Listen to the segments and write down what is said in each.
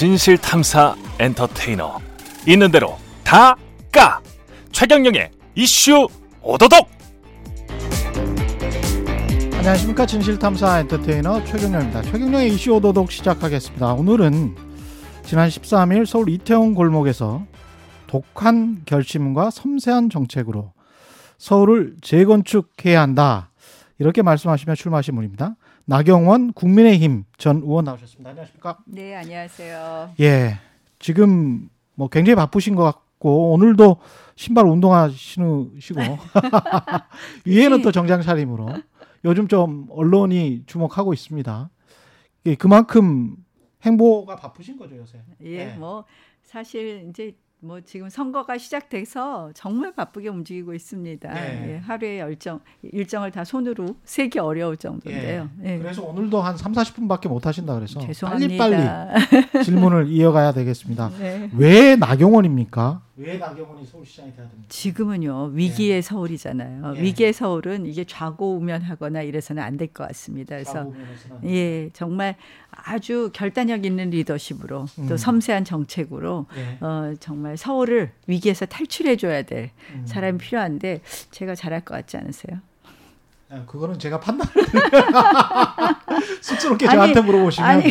진실 탐사 엔터테이너 있는 대로 다 까 최경영의 이슈 오도독 안녕하십니까 진실 탐사 엔터테이너 최경영입니다. 최경영의 이슈 오도독 시작하겠습니다. 오늘은 지난 13일 서울 이태원 골목에서 독한 결심과 섬세한 정책으로 서울을 재건축해야 한다. 이렇게 말씀하시며 출마하신 분입니다. 나경원 국민의힘 전 의원 나오셨습니다. 안녕하십니까? 네, 안녕하세요. 예. 지금 뭐 굉장히 바쁘신 것 같고 오늘도 신발 운동화 신으시고 위에는 또 정장 차림으로 요즘 좀 언론이 주목하고 있습니다. 예, 그만큼 행보가 바쁘신 거죠 요새. 예, 네. 뭐 사실 이제 뭐 지금 선거가 시작돼서 정말 바쁘게 움직이고 있습니다. 네. 예, 하루에 열정 일정을 다 손으로 세기 어려울 정도인데요. 예. 그래서 오늘도 한 3, 40분밖에 못 하신다 그래서 죄송합니다. 빨리빨리 질문을 이어가야 되겠습니다. 네. 왜 나경원입니까? 왜 나경원이 서울시장이 돼야 됩니까? 지금은요 위기의 서울이잖아요. 예. 위기의 서울은 이게 좌고우면하거나 이래서는 안 될 것 같습니다. 그래서. 예 정말 아주 결단력 있는 리더십으로 음. 또 섬세한 정책으로 예. 어, 정말 서울을 위기에서 탈출해 줘야 될 음. 사람이 필요한데 제가 잘할 것 같지 않으세요? 아, 그거는 제가 판단을 쑥스럽게 아니, 저한테 물어보시면 아니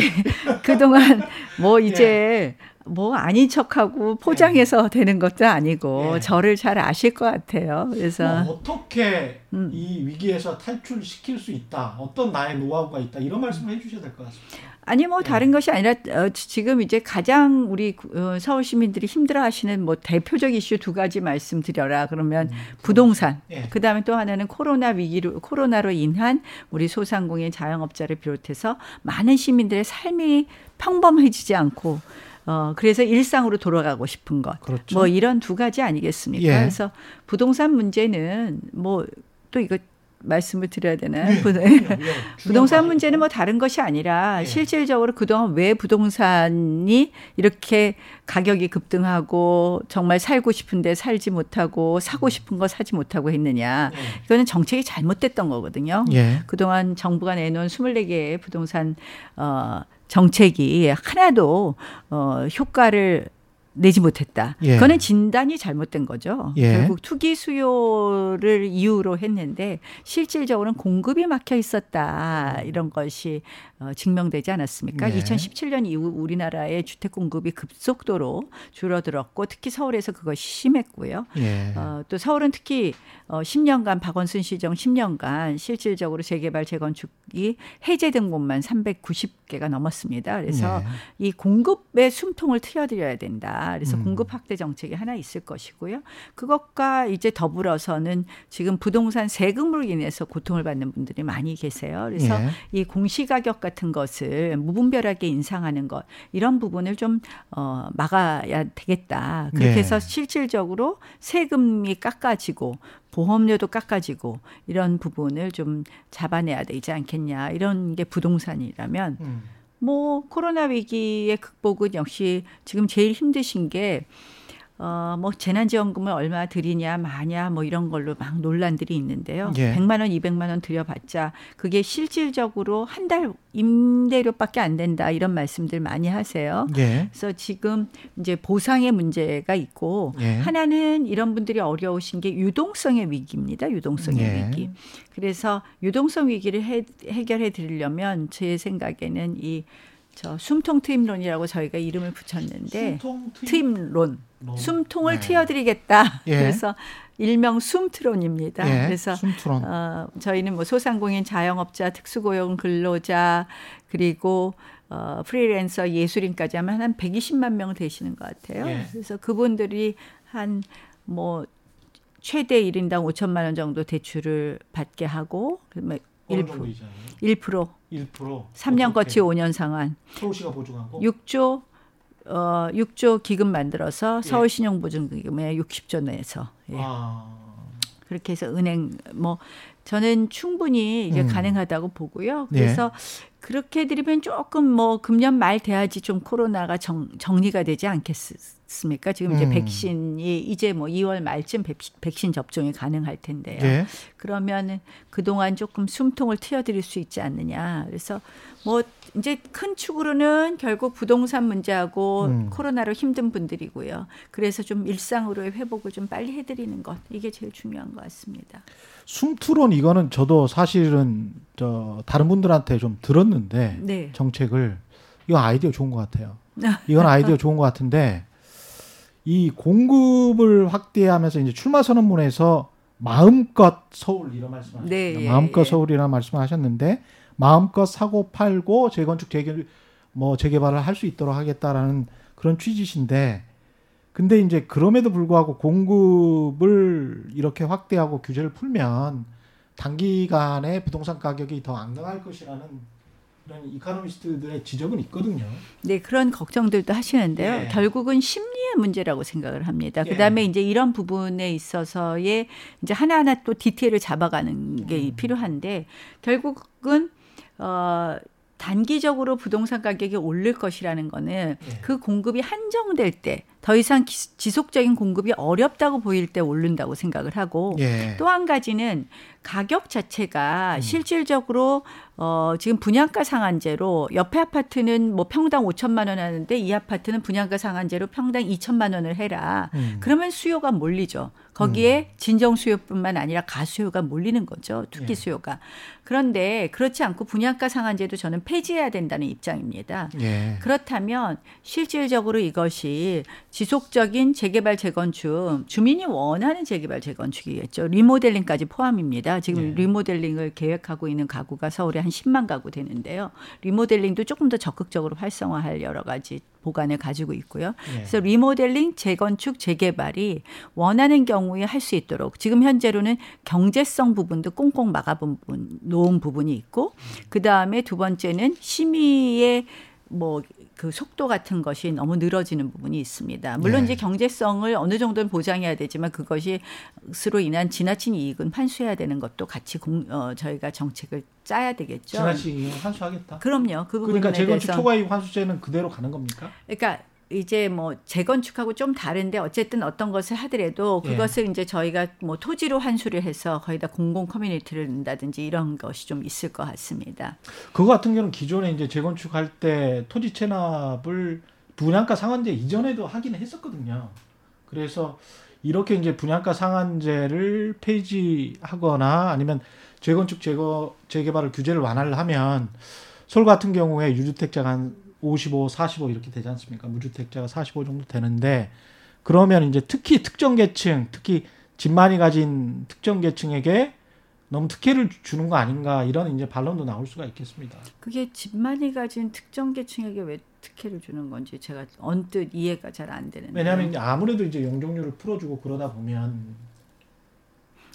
그동안 뭐 예. 이제 뭐 아닌 척하고 포장해서 되는 것도 아니고 예. 저를 잘 아실 것 같아요. 그래서 뭐 어떻게 음. 이 위기에서 탈출시킬 수 있다. 어떤 나의 노하우가 있다. 이런 말씀을 해주셔야 될 것 같습니다. 아니 뭐 예. 다른 것이 아니라 어, 지금 이제 가장 우리 어, 서울 시민들이 힘들어하시는 뭐 대표적 이슈 두 가지 말씀드려라 그러면 음, 부동산 예. 그다음에 또 하나는 코로나 위기로 코로나로 인한 우리 소상공인 자영업자를 비롯해서 많은 시민들의 삶이 평범해지지 않고 어 그래서 일상으로 돌아가고 싶은 것. 그렇죠. 뭐 이런 두 가지 아니겠습니까? 예. 그래서 부동산 문제는 뭐 또 이거 말씀을 드려야 그럼요. 예, 부동산 문제는 뭐. 다른 것이 아니라 예. 실질적으로 그동안 왜 부동산이 이렇게 가격이 급등하고 정말 살고 싶은데 살지 못하고 사고 싶은 거 사지 못하고 했느냐. 이거는 정책이 잘못됐던 거거든요. 예. 그동안 정부가 내놓은 24개의 부동산 어 정책이 하나도 어 효과를 내지 못했다. 예. 그거는 진단이 잘못된 거죠. 예. 결국 투기 수요를 이유로 했는데 실질적으로는 공급이 막혀 있었다. 이런 것이 어, 증명되지 않았습니까? 예. 2017년 이후 우리나라의 주택 공급이 급속도로 줄어들었고 특히 서울에서 그것이 심했고요. 예. 어, 또 서울은 특히 어, 10년간 박원순 시정 10년간 실질적으로 재개발 재건축이 해제된 곳만 390 개가 넘었습니다. 그래서 예. 이 공급의 숨통을 트여드려야 된다. 그래서 음. 공급 확대 정책이 하나 있을 것이고요. 그것과 이제 더불어서는 지금 부동산 세금으로 인해서 고통을 받는 분들이 많이 계세요. 그래서 예. 이 공시가격 같은 것을 무분별하게 인상하는 것 이런 부분을 좀 어, 막아야 되겠다. 그렇게 네. 해서 실질적으로 세금이 깎아지고 보험료도 깎아지고 이런 부분을 좀 잡아내야 되지 않겠냐 이런 게 부동산이라면 음. 뭐 코로나 위기의 극복은 역시 지금 제일 힘드신 게 어, 뭐 재난지원금을 얼마 드리냐 마냐 뭐 이런 걸로 막 논란들이 있는데요. 예. 100만 원, 200만 원 들여봤자 그게 실질적으로 한 달 임대료밖에 안 된다 이런 말씀들 많이 하세요. 예. 그래서 지금 이제 보상의 문제가 있고 예. 하나는 이런 분들이 어려우신 게 유동성의 위기입니다. 유동성의 예. 위기. 그래서 유동성 위기를 해, 해결해 드리려면 제 생각에는 이 저 숨통 트임론이라고 저희가 이름을 붙였는데 숨통 트임- 론. 숨통을 네. 트여드리겠다. 예. 그래서 일명 숨트론입니다. 예. 그래서 숨트론. 어, 저희는 뭐 소상공인 자영업자, 특수고용 근로자 그리고 어, 프리랜서 예술인까지 하면 한 120만 명 되시는 것 같아요. 예. 그래서 그분들이 한 뭐 최대 1인당 5천만 원 정도 대출을 받게 하고 어느 1%, 정도 이자예요? 1% 1% 3년 어떻게? 거치 5년 상환 서울시가 보증하고 6조 어 6조 기금 만들어서 예. 서울 신용 보증 기금에 60조 내서 예. 아. 그렇게 해서 은행 뭐 저는 충분히 이게 음. 가능하다고 보고요. 네. 그래서 그렇게 드리면 조금 뭐 금년 말 돼야지 좀 코로나가 정, 정리가 되지 않겠습니까? 지금 이제 음. 백신이 이제 뭐 2월 말쯤 백신, 백신 접종이 가능할 텐데요. 예. 그러면은 그동안 조금 숨통을 트여드릴 수 있지 않느냐. 그래서 뭐 이제 큰 축으로는 결국 부동산 문제하고 음. 코로나로 힘든 분들이고요. 그래서 좀 일상으로의 회복을 좀 빨리 해드리는 것 이게 제일 중요한 것 같습니다. 숨투론 이거는 저도 사실은 저 다른 분들한테 좀 들었는데 네. 정책을 이거 아이디어 좋은 것 같아요. 이건 아이디어 좋은 것 같은데 이 공급을 확대하면서 이제 출마 선언문에서 마음껏 서울 이런 말씀하셨습니다. 네, 예, 마음껏 예. 서울이라는 말씀하셨는데 마음껏 사고 팔고 재건축 재개 뭐 재개발을 할 수 있도록 하겠다라는 그런 취지신데 근데 이제 그럼에도 불구하고 공급을 이렇게 확대하고 규제를 풀면 단기간에 부동산 가격이 더 앙등할 것이라는 그런 이카노미스트들의 지적은 있거든요. 네, 그런 걱정들도 하시는데요. 예. 결국은 심리의 문제라고 생각을 합니다. 예. 그다음에 이제 이런 부분에 있어서의 이제 하나하나 또 디테일을 잡아가는 게 음. 필요한데 결국은 어 단기적으로 부동산 가격이 오를 것이라는 거는 예. 그 공급이 한정될 때 더 이상 기- 지속적인 공급이 어렵다고 보일 때 오른다고 생각을 하고 예. 또한 가지는 가격 자체가 음. 실질적으로 어 지금 분양가 상한제로 옆에 아파트는 뭐 평당 5천만 원 하는데 이 아파트는 분양가 상한제로 평당 2천만 원을 해라. 음. 그러면 수요가 몰리죠. 거기에 진정 수요뿐만 아니라 가수요가 몰리는 거죠. 투기 예. 수요가. 그런데 그렇지 않고 분양가 상한제도 저는 폐지해야 된다는 입장입니다. 예. 그렇다면 실질적으로 이것이 지속적인 재개발 재건축 주민이 원하는 재개발 재건축이겠죠. 리모델링까지 포함입니다. 지금 네. 리모델링을 계획하고 있는 가구가 서울에 한 10만 가구 되는데요. 리모델링도 조금 더 적극적으로 활성화할 여러 가지 보관을 가지고 있고요. 예. 그래서 리모델링, 재건축, 재개발이 원하는 경우에 할 수 있도록 지금 현재로는 경제성 부분도 꽁꽁 막아 부분, 놓은 부분이 있고 그 다음에 두 번째는 심의의 뭐 그 속도 같은 것이 너무 늘어지는 부분이 있습니다. 물론 네. 이제 경제성을 어느 정도는 보장해야 되지만 그것이 스로 인한 지나친 이익은 환수해야 되는 것도 같이 공, 어, 저희가 정책을 짜야 되겠죠. 지나치게 환수하겠다. 그럼요. 그 그러니까 재건축 초과이익 환수제는 그대로 가는 겁니까? 그러니까 이제 뭐 재건축하고 좀 다른데 어쨌든 어떤 것을 하더라도 예. 그것을 이제 저희가 뭐 토지로 환수를 해서 거의 다 공공 커뮤니티를 낸다든지 이런 것이 좀 있을 것 같습니다. 그거 같은 경우는 기존에 이제 재건축할 때 토지 체납을 분양가 상한제 이전에도 하긴 했었거든요. 그래서 이렇게 이제 분양가 상한제를 폐지하거나 아니면 재건축 재거 재개발을 규제를 완화를 하면 서울 같은 경우에 유주택자가 한 55, 45 이렇게 되지 않습니까? 무주택자가 45 정도 되는데 그러면 이제 특히 특정 계층, 특히 집 많이 가진 특정 계층에게 너무 특혜를 주는 거 아닌가 이런 이제 반론도 나올 수가 있겠습니다. 그게 집 많이 가진 특정 계층에게 왜 특혜를 주는 건지 제가 언뜻 이해가 잘 안 되는데. 왜냐하면 이제 아무래도 이제 용적률을 풀어주고 그러다 보면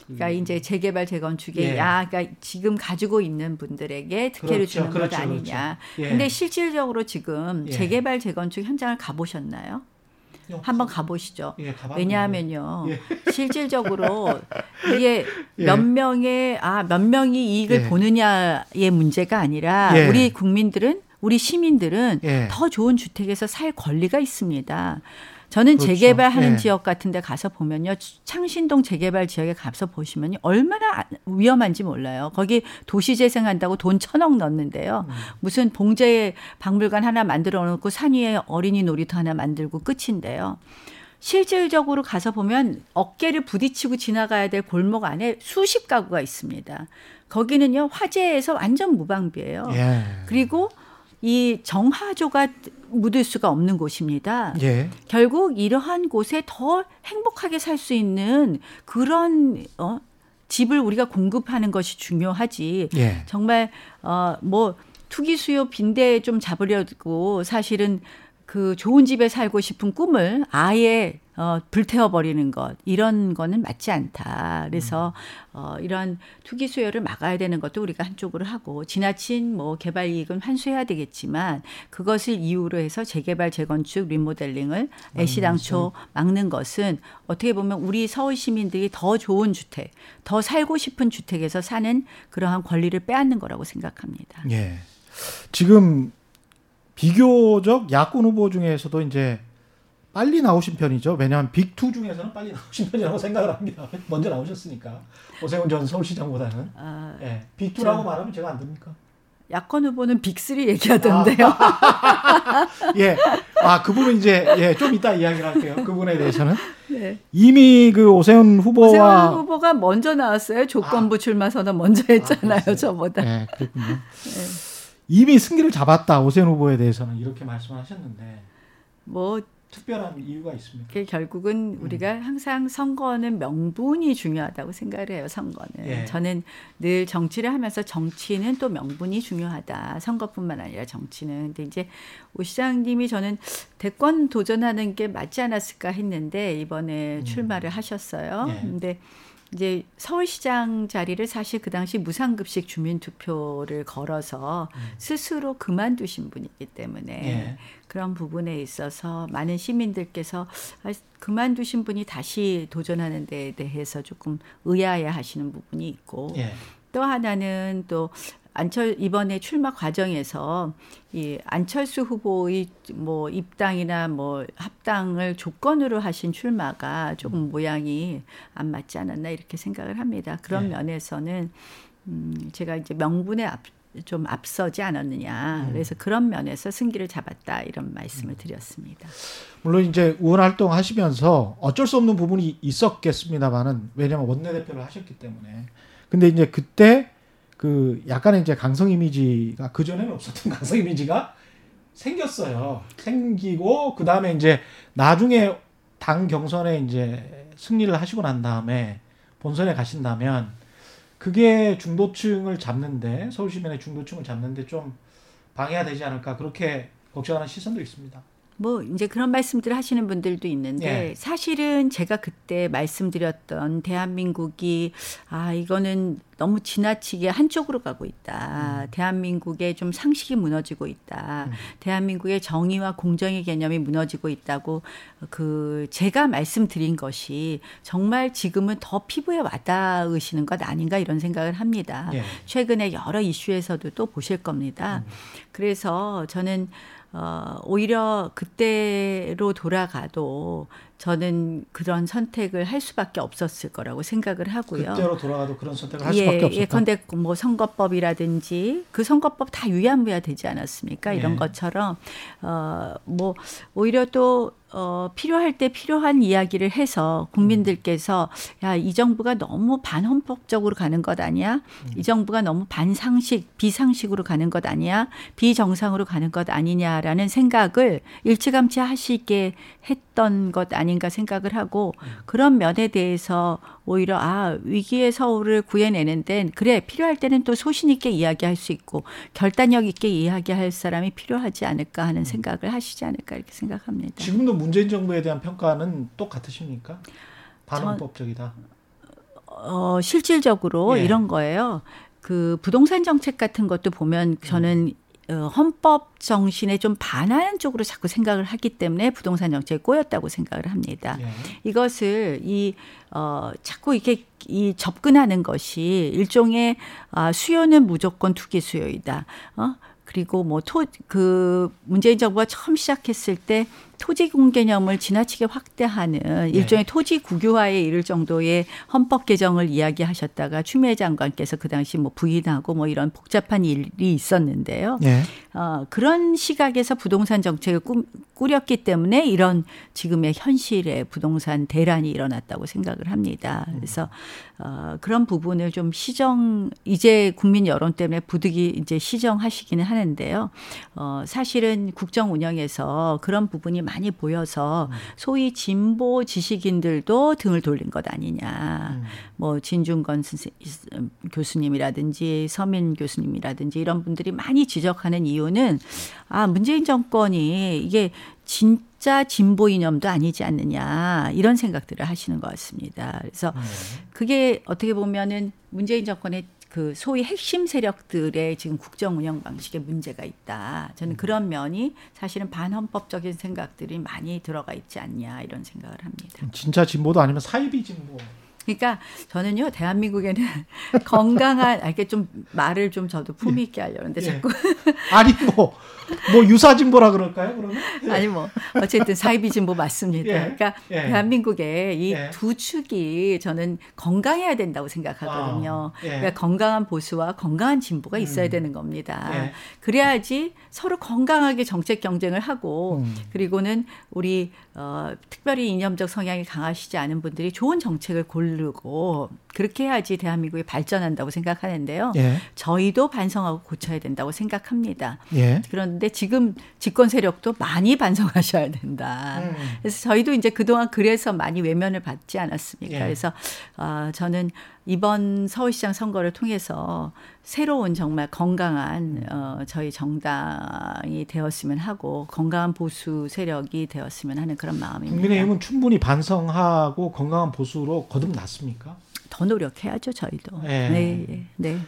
그 그러니까 이제 재개발 재건축에 예. 야, 그러니까 지금 가지고 있는 분들에게 특혜를 그렇죠, 주는 그렇죠, 것 아니냐. 예. 근데 실질적으로 지금 예. 재개발 재건축 현장을 가보셨나요? 예, 한번 가보시죠. 예. 왜냐하면요, 예. 실질적으로 이게 예. 몇 명의 아몇 명이 이익을 예. 보느냐의 문제가 아니라 예. 우리 국민들은 우리 시민들은 예. 더 좋은 주택에서 살 권리가 있습니다. 저는 그렇죠. 재개발하는 예. 지역 같은 데 가서 보면요, 창신동 재개발 지역에 가서 보시면요, 얼마나 아- 위험한지 몰라요. 거기 도시 재생한다고 돈 천억 넣는데요, 음. 무슨 봉제 박물관 하나 만들어 놓고 산 위에 어린이 놀이터 하나 만들고 끝인데요. 실질적으로 가서 보면 어깨를 부딪히고 지나가야 될 골목 안에 수십 가구가 있습니다. 거기는요 화재에서 완전 무방비예요. 예. 그리고 이 정화조가 묻을 수가 없는 곳입니다. 예. 결국 이러한 곳에 더 행복하게 살 수 있는 그런 어, 집을 우리가 공급하는 것이 중요하지. 예. 정말 어뭐 투기 수요 빈대 좀 잡으려고 사실은 그 좋은 집에 살고 싶은 꿈을 아예 어, 불태워 버리는 것 이런 거는 맞지 않다. 그래서 어, 이런 투기 수요를 막아야 되는 것도 우리가 한쪽으로 하고 지나친 뭐 개발 이익은 환수해야 되겠지만 그것을 이유로 해서 재개발 재건축 리모델링을 애시당초 막는 것은 어떻게 보면 우리 서울 시민들이 더 좋은 주택, 더 살고 싶은 주택에서 사는 그러한 권리를 빼앗는 거라고 생각합니다. 예. 지금 비교적 야권 후보 중에서도 이제 빨리 나오신 편이죠. 왜냐하면 빅2 중에서는 빨리 나오신 편이라고 생각을 합니다. 먼저 나오셨으니까. 오세훈 전 서울시장보다는. 아, 예. 빅2라고 말하면 제가 안 됩니까? 야권 후보는 빅3 얘기하던데요. 예. 아, 그분은 이제, 예, 좀 이따 이야기를 할게요. 그분에 대해서는. 네. 이미 그 오세훈 후보와. 오세훈 후보가 먼저 나왔어요. 조건부 아. 출마 선언 먼저 했잖아요. 아, 저보다. 네, 그렇군요. 네. 이미 승기를 잡았다. 오세훈 후보에 대해서는 이렇게 말씀하셨는데. 뭐 특별한 이유가 있습니까? 결국은 우리가 항상 선거는 명분이 중요하다고 생각을 해요. 선거는 예. 저는 늘 정치를 하면서 정치는 또 명분이 중요하다. 선거뿐만 아니라 정치는. 근데 이제 오 시장님이 저는 대권 도전하는 게 맞지 않았을까 했는데 이번에 음. 출마를 하셨어요. 예. 근데 이제 서울시장 자리를 사실 그 당시 무상급식 주민투표를 걸어서 스스로 그만두신 분이기 때문에 음. 예. 그런 부분에 있어서 많은 시민들께서 아, 그만두신 분이 다시 도전하는 데에 대해서 조금 의아해 하시는 부분이 있고 예. 또 하나는 또 안철 이번에 출마 과정에서 이 안철수 후보의 뭐 입당이나 뭐 합당을 조건으로 하신 출마가 조금 모양이 안 맞지 않았나 이렇게 생각을 합니다. 그런 네. 면에서는 음 제가 이제 명분에 앞, 좀 앞서지 않았느냐. 음. 그래서 그런 면에서 승기를 잡았다 이런 말씀을 드렸습니다. 물론 이제 의원 활동 하시면서 어쩔 수 없는 부분이 있었겠습니다만은 왜냐면 원내대표를 하셨기 때문에. 근데 이제 그때 그 약간의 이제 강성 이미지가 그 전에는 없었던 강성 이미지가 생겼어요. 생기고 그 다음에 이제 나중에 당 경선에 이제 승리를 하시고 난 다음에 본선에 가신다면 그게 중도층을 잡는데 서울 시민의 중도층을 잡는데 좀 방해가 되지 않을까 그렇게 걱정하는 시선도 있습니다. 뭐 이제 그런 말씀들을 하시는 분들도 있는데 예. 사실은 제가 그때 말씀드렸던 대한민국이 아 이거는 너무 지나치게 한쪽으로 가고 있다. 대한민국의 좀 상식이 무너지고 있다. 음. 대한민국의 정의와 공정의 개념이 무너지고 있다고 그 제가 말씀드린 것이 정말 지금은 더 피부에 와닿으시는 것 아닌가 이런 생각을 합니다. 예. 최근에 여러 이슈에서도 또 보실 겁니다. 그래서 저는 어, 오히려 그때로 돌아가도 저는 그런 선택을 할 수밖에 없었을 거라고 생각을 하고요. 그때로 돌아가도 그런 선택을 할 수밖에 예, 없었다. 예컨대 뭐 선거법이라든지 그 선거법 다 유야무야 되지 않았습니까? 이런 예. 것처럼 어 뭐 오히려 또 어, 필요할 때 필요한 이야기를 해서 국민들께서 야, 이 정부가 너무 반헌법적으로 가는 것 아니야? 이 정부가 너무 반상식, 비상식으로 가는 것 아니야? 비정상으로 가는 것 아니냐라는 생각을 일찌감치 하시게 했던 것 아닌가 생각을 하고 그런 면에 대해서 오히려 아, 위기의 서울을 구해내는 데 그래, 필요할 때는 또 소신 있게 이야기할 수 있고 결단력 있게 이야기할 사람이 필요하지 않을까 하는 생각을 하시지 않을까 이렇게 생각합니다. 지금도 문재인 정부에 대한 평가는 똑같으십니까? 반헌법적이다. 어, 실질적으로 예. 이런 거예요. 그 부동산 정책 같은 것도 보면 저는 어, 헌법 정신에 좀 반하는 쪽으로 자꾸 생각을 하기 때문에 부동산 정책이 꼬였다고 생각을 합니다. 예. 이것을 이 어, 자꾸 이렇게 이 접근하는 것이 일종의 아, 수요는 무조건 투기 수요이다. 어? 그리고 뭐 토 그 문재인 정부가 처음 시작했을 때 토지 공 개념을 지나치게 확대하는 일종의 토지 국유화에 이를 정도의 헌법 개정을 이야기하셨다가 추미애 장관께서 그 당시 뭐 부인하고 뭐 이런 복잡한 일이 있었는데요. 예. 어, 그런 시각에서 부동산 정책을 꾸, 꾸렸기 때문에 이런 지금의 현실의 부동산 대란이 일어났다고 생각을 합니다. 그래서 어, 그런 부분을 좀 시정 이제 국민 여론 때문에 부득이 이제 시정하시기는 하는데요. 어, 사실은 국정 운영에서 그런 부분이 많이 보여서 소위 진보 지식인들도 등을 돌린 것 아니냐. 뭐 진중건 선생, 교수님이라든지 서민 교수님이라든지 이런 분들이 많이 지적하는 이유 는 아 문재인 정권이 이게 진짜 진보 이념도 아니지 않느냐 이런 생각들을 하시는 것 같습니다. 그래서 그게 어떻게 보면은 문재인 정권의 그 소위 핵심 세력들의 지금 국정 운영 방식에 문제가 있다. 저는 그런 면이 사실은 반헌법적인 생각들이 많이 들어가 있지 않냐 이런 생각을 합니다. 진짜 진보도 아니면 사이비 진보. 그러니까 저는요 대한민국에는 건강한 아, 이렇게 좀 말을 좀 저도 품위 있게 하려는데 예. 자꾸 아니 뭐, 뭐 유사진보라 그럴까요? 그러면? 아니 뭐 어쨌든 사이비 진보 맞습니다. 예. 그러니까 예. 대한민국의 이 예. 두 축이 저는 건강해야 된다고 생각하거든요. 아, 예. 그러니까 건강한 보수와 건강한 진보가 있어야 음. 되는 겁니다. 예. 그래야지 서로 건강하게 정책 경쟁을 하고 음. 그리고는 우리 어, 특별히 이념적 성향이 강하시지 않은 분들이 좋은 정책을 고လူကို 그렇게 해야지 대한민국이 발전한다고 생각하는데요. 예. 저희도 반성하고 고쳐야 된다고 생각합니다. 예. 그런데 지금 집권 세력도 많이 반성하셔야 된다. 음. 그래서 저희도 이제 그동안 그래서 많이 외면을 받지 않았습니까? 예. 그래서 아, 저는 이번 서울시장 선거를 통해서 새로운 정말 건강한 어, 저희 정당이 되었으면 하고 건강한 보수 세력이 되었으면 하는 그런 마음입니다. 국민의힘은 충분히 반성하고 건강한 보수로 거듭났습니까? 더 노력해야죠, 저희도. 예. 네, 예, 네.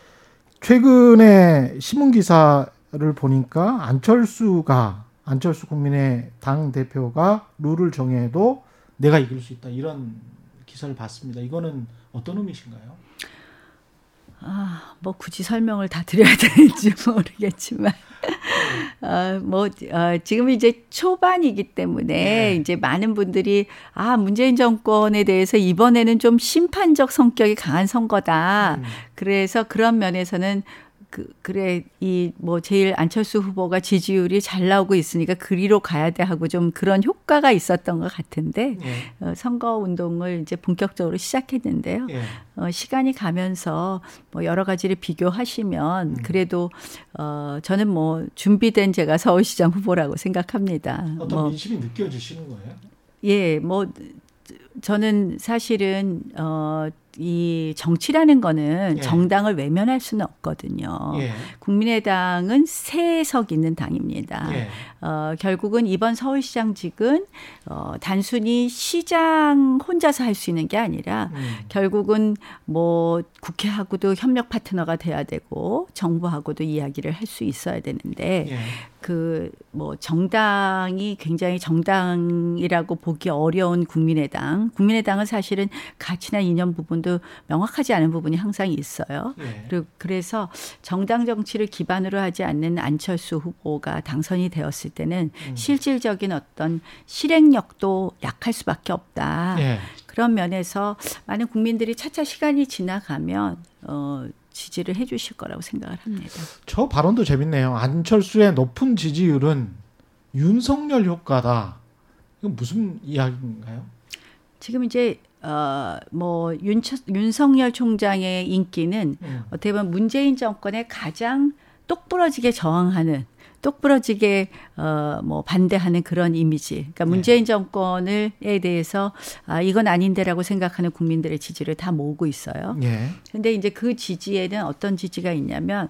최근에 신문 기사를 보니까 안철수가 안철수 국민의 당 대표가 룰을 정해도 내가 이길 수 있다 이런 기사를 봤습니다. 이거는 어떤 의미신가요? 아, 뭐 굳이 설명을 다 드려야 되는지 모르겠지만, 어, 뭐, 어, 지금 이제 초반이기 때문에 네. 이제 많은 분들이 아, 문재인 정권에 대해서 이번에는 좀 심판적 성격이 강한 선거다. 음. 그래서 그런 면에서는 그, 그래, 이, 뭐, 제일 안철수 후보가 지지율이 잘 나오고 있으니까 그리로 가야 돼 하고 좀 그런 효과가 있었던 것 같은데, 예. 어, 선거 운동을 이제 본격적으로 시작했는데요. 예. 어, 시간이 가면서 뭐 여러 가지를 비교하시면 음. 그래도 어, 저는 뭐 준비된 제가 서울시장 후보라고 생각합니다. 어떤 뭐 민심이 느껴지시는 거예요? 예, 뭐 저는 사실은 어, 이 정치라는 거는 예. 정당을 외면할 수는 없거든요. 예. 국민의당은 세석 있는 당입니다. 예. 어, 결국은 이번 서울시장직은 어, 단순히 시장 혼자서 할 수 있는 게 아니라 음. 결국은 뭐 국회하고도 협력 파트너가 돼야 되고 정부하고도 이야기를 할 수 있어야 되는데 예. 그뭐 정당이 굉장히 정당이라고 보기 어려운 국민의당 국민의당은 사실은 가치나 이념 부분도 명확하지 않은 부분이 항상 있어요. 예. 그리고 그래서 정당 정치를 기반으로 하지 않는 안철수 후보가 당선이 되었을 때는 음. 실질적인 어떤 실행력도 약할 수밖에 없다. 예. 그런 면에서 많은 국민들이 차차 시간이 지나가면 어, 지지를 해 주실 거라고 생각을 합니다. 저 발언도 재밌네요. 안철수의 높은 지지율은 윤석열 효과다. 이건 무슨 이야기인가요? 지금 이제 어, 뭐 윤, 윤석열 총장의 인기는 음. 어떻게 보면 문재인 정권에 가장 똑부러지게 저항하는 똑부러지게 어, 뭐 반대하는 그런 이미지. 그러니까 네. 문재인 정권을에 대해서 아, 이건 아닌데라고 생각하는 국민들의 지지를 다 모으고 있어요. 예. 근데 이제 그 지지에는 어떤 지지가 있냐면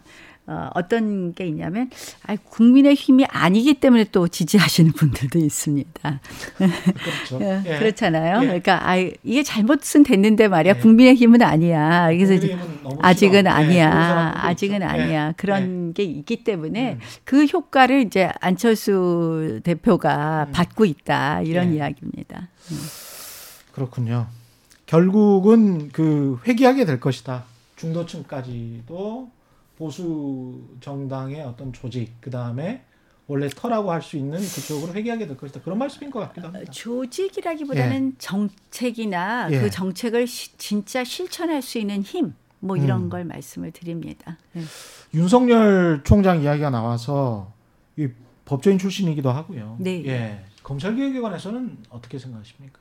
어, 어떤 게 있냐면 아, 국민의 힘이 아니기 때문에 또 지지하시는 분들도 있습니다. 그렇죠. 예, 예. 그렇잖아요. 예. 그러니까 아, 이게 잘못은 됐는데 말이야. 예. 국민의 힘은 아니야. 그래서 아직은 싫어. 예, 아니야. 그런 아직은. 아니야. 예. 그런 게 있기 때문에 음. 그 효과를 이제 안철수 대표가 음. 받고 있다. 이런 예. 이야기입니다. 그렇군요. 결국은 그 회귀하게 될 것이다. 중도층까지도 보수 정당의 어떤 조직 그 다음에 원래 터라고 할 수 있는 그쪽으로 회귀하게 될 것이다. 그런 말씀인 것 같기도 합니다. 조직이라기보다는 정책이나 예. 그 정책을 시- 진짜 실천할 수 있는 힘, 뭐 이런 음. 걸 말씀을 드립니다. 네. 윤석열 총장 이야기가 나와서 이 법조인 출신이기도 하고요. 네. 예. 검찰 개혁에 관해서는 어떻게 생각하십니까?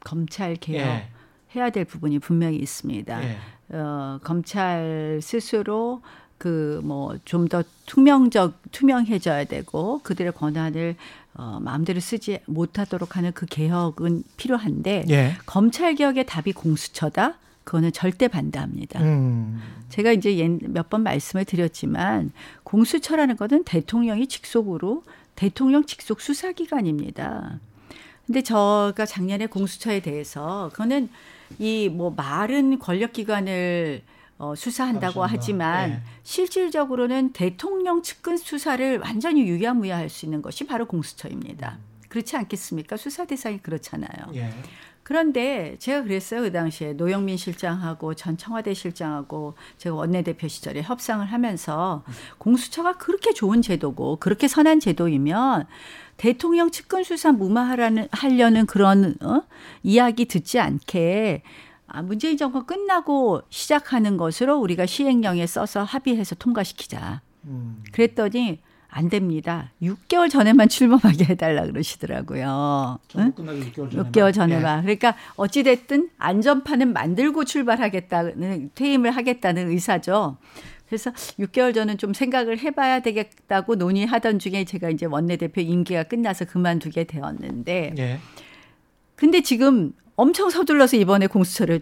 검찰 개혁 예. 해야 될 부분이 분명히 있습니다. 예. 어, 검찰 스스로 그 뭐 좀 더 투명적 투명해져야 되고 그들의 권한을 어, 마음대로 쓰지 못하도록 하는 그 개혁은 필요한데 예. 검찰 개혁의 답이 공수처다. 그거는 절대 반대합니다. 음. 제가 이제 몇 번 말씀을 드렸지만 공수처라는 것은 대통령이 직속으로 대통령 직속 수사기관입니다. 근데 제가 작년에 공수처에 대해서 그거는 이뭐 말은 권력기관을 어, 수사한다고 감사합니다. 하지만 네. 실질적으로는 대통령 측근 수사를 완전히 유야무야할 수 있는 것이 바로 공수처입니다. 그렇지 않겠습니까? 수사 대상이 그렇잖아요. 예. 그런데 제가 그랬어요 그 당시에 노영민 실장하고 전 청와대 실장하고 제가 원내대표 시절에 협상을 하면서 공수처가 그렇게 좋은 제도고 그렇게 선한 제도이면 대통령 측근 수사 무마하라는 하려는 그런 어? 이야기 듣지 않게 아, 문재인 정권 끝나고 시작하는 것으로 우리가 시행령에 써서 합의해서 통과시키자. 음. 그랬더니 안 됩니다. 6개월 전에만 출범하게 해달라 그러시더라고요. 끝나기 6개월 전에. 6개월 전에만. 그러니까 어찌됐든 안전판은 만들고 출발하겠다는, 퇴임을 하겠다는 의사죠. 그래서 6개월 전은 좀 생각을 해봐야 되겠다고 논의하던 중에 제가 이제 원내대표 임기가 끝나서 그만두게 되었는데. 예. 근데 지금 엄청 서둘러서 이번에 공수처를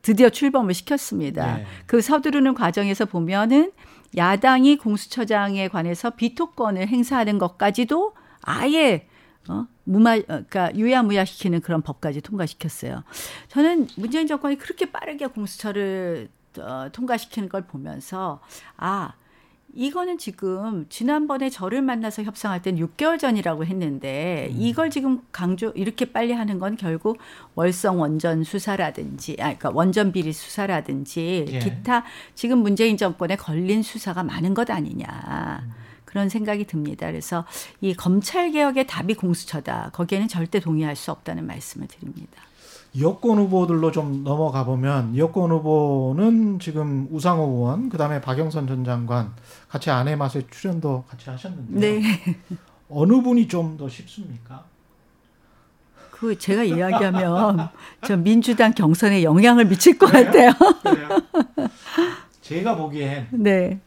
드디어 출범을 시켰습니다. 네. 그 서두르는 과정에서 보면은 야당이 공수처장에 관해서 비토권을 행사하는 것까지도 아예 어, 무마, 어, 그러니까 유야무야시키는 그런 법까지 통과시켰어요. 저는 문재인 정권이 그렇게 빠르게 공수처를 어, 통과시키는 걸 보면서 아 이거는 지금 지난번에 저를 만나서 협상할 땐 6개월 전이라고 했는데 음. 이걸 지금 강조 이렇게 빨리 하는 건 결국 월성 원전 수사라든지 아 그러니까 원전 비리 수사라든지 예. 기타 지금 문재인 정권에 걸린 수사가 많은 것 아니냐. 그런 생각이 듭니다. 그래서 이 검찰 개혁의 답이 공수처다. 거기에는 절대 동의할 수 없다는 말씀을 드립니다. 여권 후보들로 좀 넘어가 보면 여권 후보는 지금 우상호 의원, 그다음에 박영선 전 장관 같이 아내 맛에 출연도 같이 하셨는데 네. 어느 분이 좀 더 쉽습니까? 그 제가 이야기하면 저 민주당 경선에 영향을 미칠 것 같아요. 그래요? 제가 보기엔 네.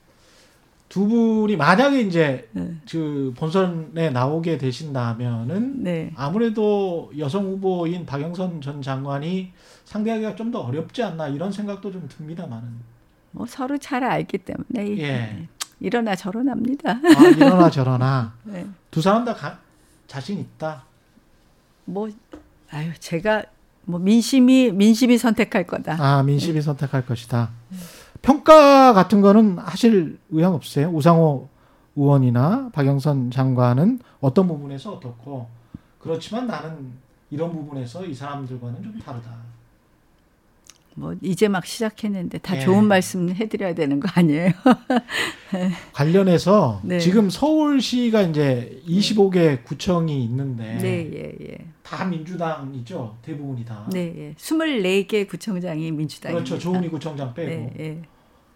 두 분이 만약에 이제 네. 그 본선에 나오게 되신다면은 네. 아무래도 여성 후보인 박영선 전 장관이 상대하기가 좀 더 어렵지 않나 이런 생각도 좀 듭니다만은 뭐 서로 잘 알기 때문에 예. 일어나 저러납니다. 아, 이러나 저러나 네. 두 사람 다 가- 자신 있다. 뭐 아유 제가 뭐 민심이 민심이 선택할 거다. 아 민심이 선택할 것이다. 평가 같은 거는 하실 의향 없으세요? 우상호 의원이나 박영선 장관은 어떤 부분에서 어떻고 그렇지만 나는 이런 부분에서 이 사람들과는 좀 다르다. 뭐 이제 막 시작했는데 다 예. 좋은 말씀 해드려야 되는 거 아니에요? 관련해서 네. 지금 서울시가 이제 25개 구청이 있는데 네, 예, 예. 다 민주당이죠 대부분이 다. 네, 예. 24개 구청장이 민주당입니다. 그렇죠 조은희 구청장 빼고 네, 예.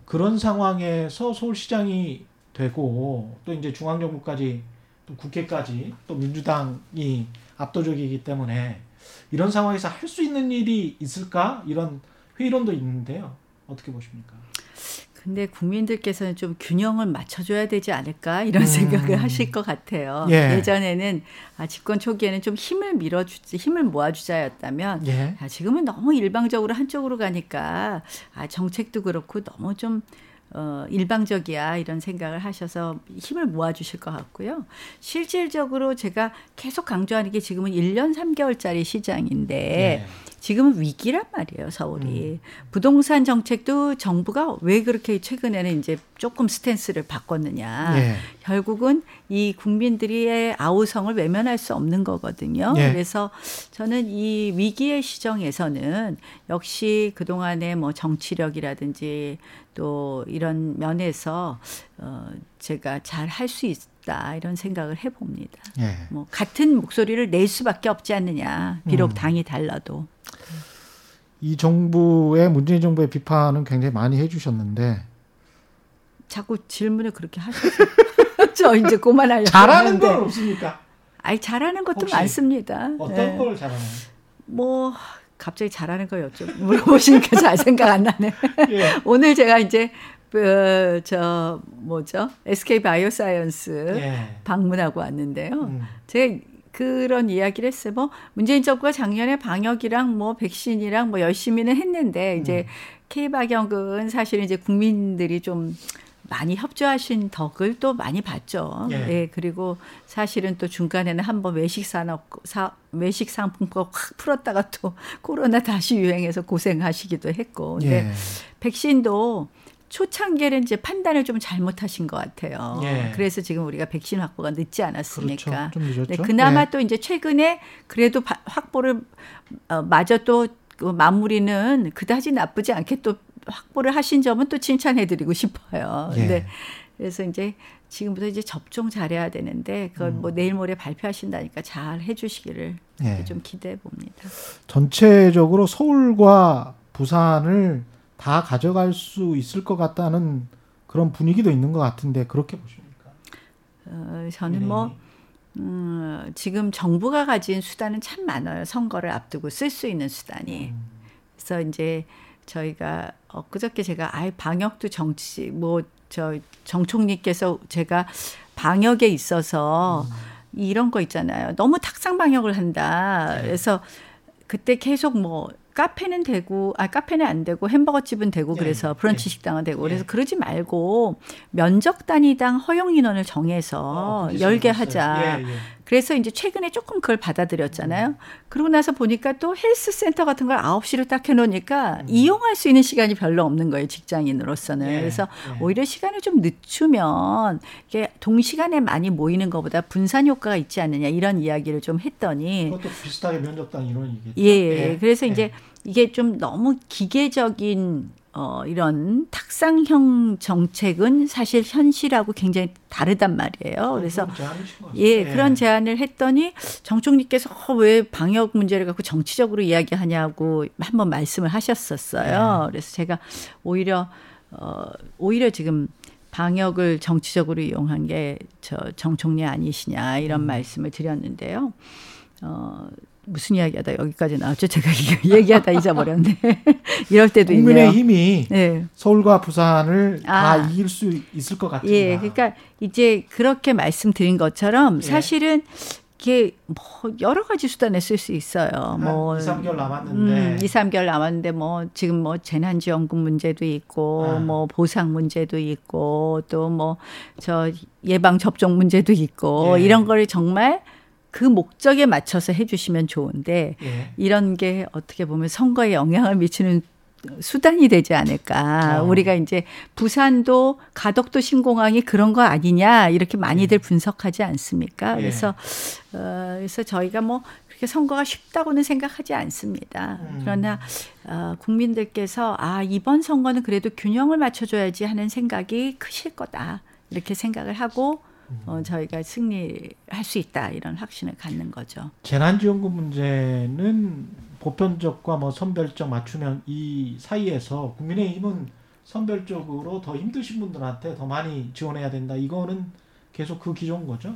그런 상황에서 서울시장이 되고 또 이제 중앙정부까지 또 국회까지 또 민주당이 압도적이기 때문에 이런 상황에서 할 수 있는 일이 있을까 이런 회의론도 있는데요 어떻게 보십니까? 근데 국민들께서는 좀 균형을 맞춰줘야 되지 않을까 이런 음. 생각을 하실 것 같아요. 예. 예전에는 아, 집권 초기에는 좀 힘을 밀어주지, 힘을 모아주자였다면 예. 아, 지금은 너무 일방적으로 한쪽으로 가니까 아, 정책도 그렇고 너무 좀 어, 일방적이야 이런 생각을 하셔서 힘을 모아주실 것 같고요. 실질적으로 제가 계속 강조하는 게 지금은 1년 3개월짜리 시장인데 예. 지금은 위기란 말이에요, 서울이. 부동산 정책도 정부가 왜 그렇게 최근에는 이제 조금 스탠스를 바꿨느냐. 예. 결국은 이 국민들의 아우성을 외면할 수 없는 거거든요. 예. 그래서 저는 이 위기의 시정에서는 역시 그동안의 뭐 정치력이라든지 또 이런 면에서 어 제가 잘 할 수 있다 이런 생각을 해 봅니다. 예. 뭐 같은 목소리를 낼 수밖에 없지 않느냐. 비록 음. 당이 달라도. 이 정부의 문재인 정부의 비판은 굉장히 많이 해주셨는데 자꾸 질문을 그렇게 하셔서 저 이제 그만하려고 잘하는. 건 없습니까? 아니 잘하는 것도 많습니다. 어떤 예. 걸 잘하나요? 뭐 갑자기 잘하는 거 여쭤 물어보시니까 잘 생각 안 나네. 예. 오늘 제가 이제 그, 저 뭐죠 SK 바이오사이언스 예. 방문하고 왔는데요. 음. 제가 그런 이야기를 했어요. 뭐 문재인 정부가 작년에 방역이랑 뭐 백신이랑 뭐 열심히는 했는데 이제 K 방역은 사실 이제 국민들이 좀 많이 협조하신 덕을 또 많이 봤죠. 예. 예. 그리고 사실은 또 중간에는 한번 외식 산업 사, 외식 상품권 확 풀었다가 또 코로나 다시 유행해서 고생하시기도 했고. 근데 예. 백신도 초창기에는 이제 판단을 좀 잘못하신 것 같아요. 예. 그래서 지금 우리가 백신 확보가 늦지 않았습니까? 그렇죠. 좀 늦었죠. 네, 그나마 예. 또 이제 최근에 그래도 바- 확보를 어, 마저 또 그 마무리는 그다지 나쁘지 않게 또 확보를 하신 점은 또 칭찬해드리고 싶어요. 예. 네. 그래서 이제 지금부터 이제 접종 잘해야 되는데 그걸 뭐 내일 모레 발표하신다니까 잘 해주시기를 음. 예. 좀 기대해 봅니다. 전체적으로 서울과 부산을 다 가져갈 수 있을 것 같다는 그런 분위기도 있는 것 같은데 그렇게 보십니까? 어, 저는 뭐 음, 지금 정부가 가진 수단은 참 많아요. 선거를 앞두고 쓸 수 있는 수단이. 그래서 이제 저희가 엊그저께 제가 아예 방역도 정치 뭐 저 정총리께서 제가 방역에 있어서 이런 거 있잖아요. 너무 탁상 방역을 한다. 그래서 그때 계속 뭐 카페는 되고 아 카페는 안 되고 햄버거 집은 되고 예, 그래서 브런치 식당은 되고 그래서 예. 그러지 말고 면적 단위당 허용 인원을 어, 정해서 그게 열게 있어요. 하자. 예, 예. 그래서 이제 최근에 조금 그걸 받아들였잖아요. 그러고 나서 보니까 또 헬스 센터 같은 걸 9시로 딱 해놓으니까 이용할 수 있는 시간이 별로 없는 거예요. 직장인으로서는. 음. 예, 그래서 예. 오히려 시간을 좀 늦추면 이게 동시간에 많이 모이는 것보다 분산 효과가 있지 않느냐 이런 이야기를 좀 했더니 그것도 비슷하게 면접당 이론이겠죠. 예, 그래서 예. 이제 이게 좀 너무 기계적인 어, 이런 탁상형 정책은 사실 현실하고 굉장히 다르단 말이에요. 그래서 예, 같습니다. 그런 제안을 했더니 정총리께서 어, 왜 방역 문제를 갖고 정치적으로 이야기하냐고 한번 말씀을 하셨었어요. 네. 그래서 제가 오히려 어, 오히려 지금 방역을 정치적으로 이용한 게 저 정총리 아니시냐 이런 음. 말씀을 드렸는데요. 어, 무슨 이야기하다 여기까지 나왔죠? 제가 얘기하다 잊어버렸네. 이럴 때도 있네요. 국민의힘이 네. 서울과 부산을 다 아. 이길 수 있을 것 같다. 예, 그러니까 이제 그렇게 말씀드린 것처럼 예. 사실은 이게 뭐 여러 가지 수단을 쓸수 있어요. 한뭐 2, 3개월 남았는데 음, 2, 3개월 남았는데 뭐 지금 뭐 재난 지원금 문제도 있고 아. 뭐 보상 문제도 있고 또 뭐 저 예방 접종 문제도 있고 예. 이런 거를 정말 그 목적에 맞춰서 해주시면 좋은데 예. 이런 게 어떻게 보면 선거에 영향을 미치는 수단이 되지 않을까. 어. 우리가 이제 부산도 가덕도 신공항이 그런 거 아니냐 이렇게 많이들 분석하지 않습니까? 예. 그래서 어, 그래서 저희가 뭐 그렇게 선거가 쉽다고는 생각하지 않습니다. 음. 그러나 어, 국민들께서 아 이번 선거는 그래도 균형을 맞춰줘야지 하는 생각이 크실 거다 이렇게 생각을 하고 음. 어, 저희가 승리할 수 있다 이런 확신을 갖는 거죠. 재난지원금 문제는 보편적과 뭐 선별적 맞추면 이 사이에서 국민의힘은 선별적으로 더 힘드신 분들한테 더 많이 지원해야 된다. 이거는 계속 그 기조인 거죠.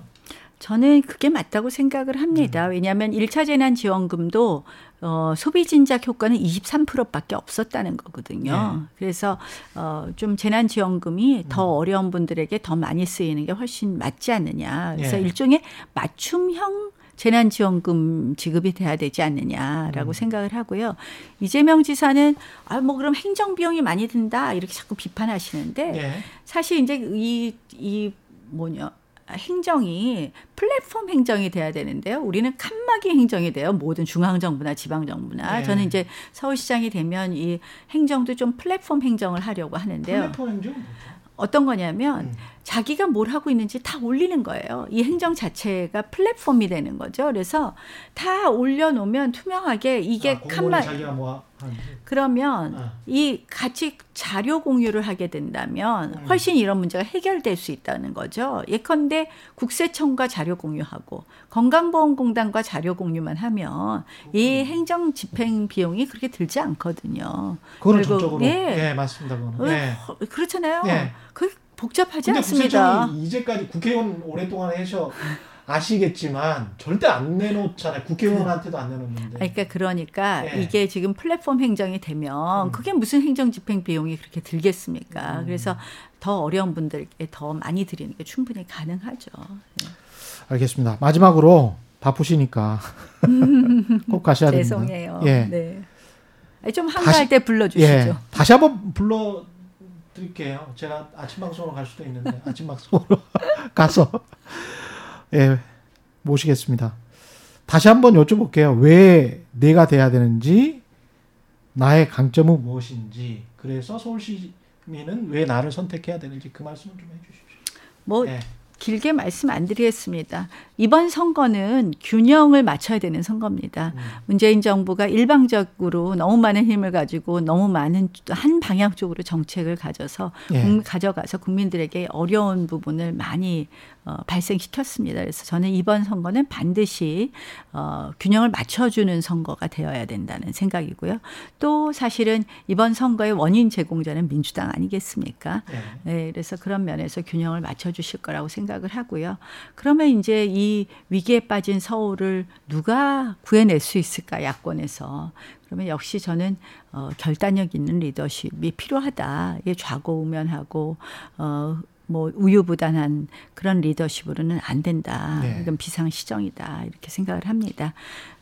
저는 그게 맞다고 생각을 합니다. 왜냐하면 1차 재난 지원금도 어, 소비 진작 효과는 23%밖에 없었다는 거거든요. 그래서 어, 좀 재난 지원금이 더 어려운 분들에게 더 많이 쓰이는 게 훨씬 맞지 않느냐. 그래서 예. 일종의 맞춤형 재난 지원금 지급이 돼야 되지 않느냐라고 생각을 하고요. 이재명 지사는 아 뭐 그럼 행정 비용이 많이 든다 이렇게 자꾸 비판하시는데 예. 사실 이제 이, 이 뭐냐. 행정이 플랫폼 행정이 돼야 되는데요. 우리는 칸막이 행정이 돼요. 모든 중앙정부나 지방정부나. 네. 저는 이제 서울시장이 되면 이 행정도 좀 플랫폼 행정을 하려고 하는데요. 플랫폼 행정? 어떤 거냐면 음. 자기가 뭘 하고 있는지 다 올리는 거예요. 이 행정 자체가 플랫폼이 되는 거죠. 그래서 다 올려놓으면 투명하게 이게 아, 칸막 자기가 뭐. 그러면 아. 이 같이 자료 공유를 하게 된다면 음. 훨씬 이런 문제가 해결될 수 있다는 거죠. 예컨대 국세청과 자료 공유하고 건강보험공단과 자료 공유만 하면 이 행정 집행 비용이 그렇게 들지 않거든요. 그리고, 전적으로 예. 예, 맞습니다. 어, 그거는. 예. 허- 그렇잖아요. 예. 그 복잡하지 않습니다. 국세청이 이제까지 국회의원 오랫동안 해서 아시겠지만 절대 안 내놓잖아요. 국회의원한테도 안 내놓는데. 그러니까 그러니까 예. 이게 지금 플랫폼 행정이 되면 음. 그게 무슨 행정 집행 비용이 그렇게 들겠습니까? 음. 그래서 더 어려운 분들께 더 많이 드리는 게 충분히 가능하죠. 예. 알겠습니다. 마지막으로 바쁘시니까 꼭 가셔야 됩니다. 죄송해요. 예. 네. 좀 한가할 때 불러주시죠. 예. 다시 한번 불러 드릴게요. 제가 아침 방송으로 갈 수도 있는데 아침 방송으로 가서 예, 모시겠습니다. 다시 한번 여쭤볼게요. 왜 내가 돼야 되는지 나의 강점은 무엇인지 그래서 서울시 국민은 왜 나를 선택해야 되는지 그 말씀을 좀 해주십시오. 뭐 네. 길게 말씀 안 드리겠습니다. 이번 선거는 균형을 맞춰야 되는 선거입니다. 음. 문재인 정부가 일방적으로 너무 많은 힘을 가지고 너무 많은 한 방향 쪽으로 정책을 가져서 예. 국- 가져가서 국민들에게 어려운 부분을 많이 어, 발생시켰습니다. 그래서 저는 이번 선거는 반드시 어, 균형을 맞춰주는 선거가 되어야 된다는 생각이고요. 또 사실은 이번 선거의 원인 제공자는 민주당 아니겠습니까? 예. 네, 그래서 그런 면에서 균형을 맞춰주실 거라고 생각을 하고요. 그러면 이제 이 위기에 빠진 서울을 누가 구해낼 수 있을까 야권에서 그러면 역시 저는 어, 결단력 있는 리더십이 필요하다. 이게 좌고우면하고 어, 뭐 우유부단한 그런 리더십으로는 안 된다. 네. 이건 비상시정이다 이렇게 생각을 합니다.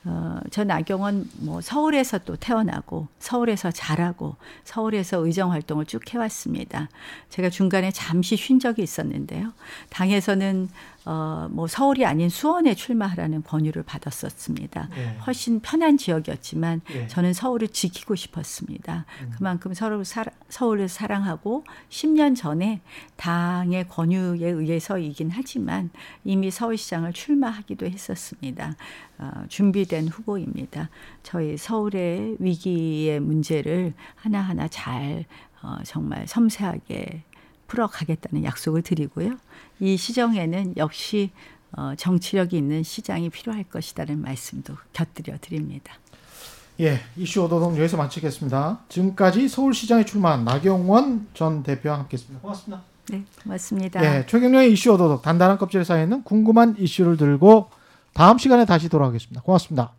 어, 저 나경원 뭐 서울에서 또 태어나고 서울에서 자라고 서울에서 의정 활동을 쭉 해왔습니다. 제가 중간에 잠시 쉰 적이 있었는데요. 당에서는 어, 뭐 서울이 아닌 수원에 출마하라는 권유를 받았었습니다. 예. 훨씬 편한 지역이었지만 예. 저는 서울을 지키고 싶었습니다. 그만큼 서울 사랑, 서울을 사랑하고 10년 전에 당의 권유에 의해서이긴 하지만 이미 서울시장을 출마하기도 했었습니다. 어, 준비 된 후보입니다. 저희 서울의 위기의 문제를 하나하나 잘 어, 정말 섬세하게 풀어가겠다는 약속을 드리고요. 이 시정에는 역시 어, 정치력이 있는 시장이 필요할 것이라는 말씀도 곁들여 드립니다. 예, 이슈 오도독 여기서 마치겠습니다. 지금까지 서울시장에 출마한 나경원 전 대표와 함께했습니다. 고맙습니다. 네, 고맙습니다. 예, 최경련의 이슈 오도독 단단한 껍질 사이에는 궁금한 이슈를 들고 다음 시간에 다시 돌아오겠습니다. 고맙습니다.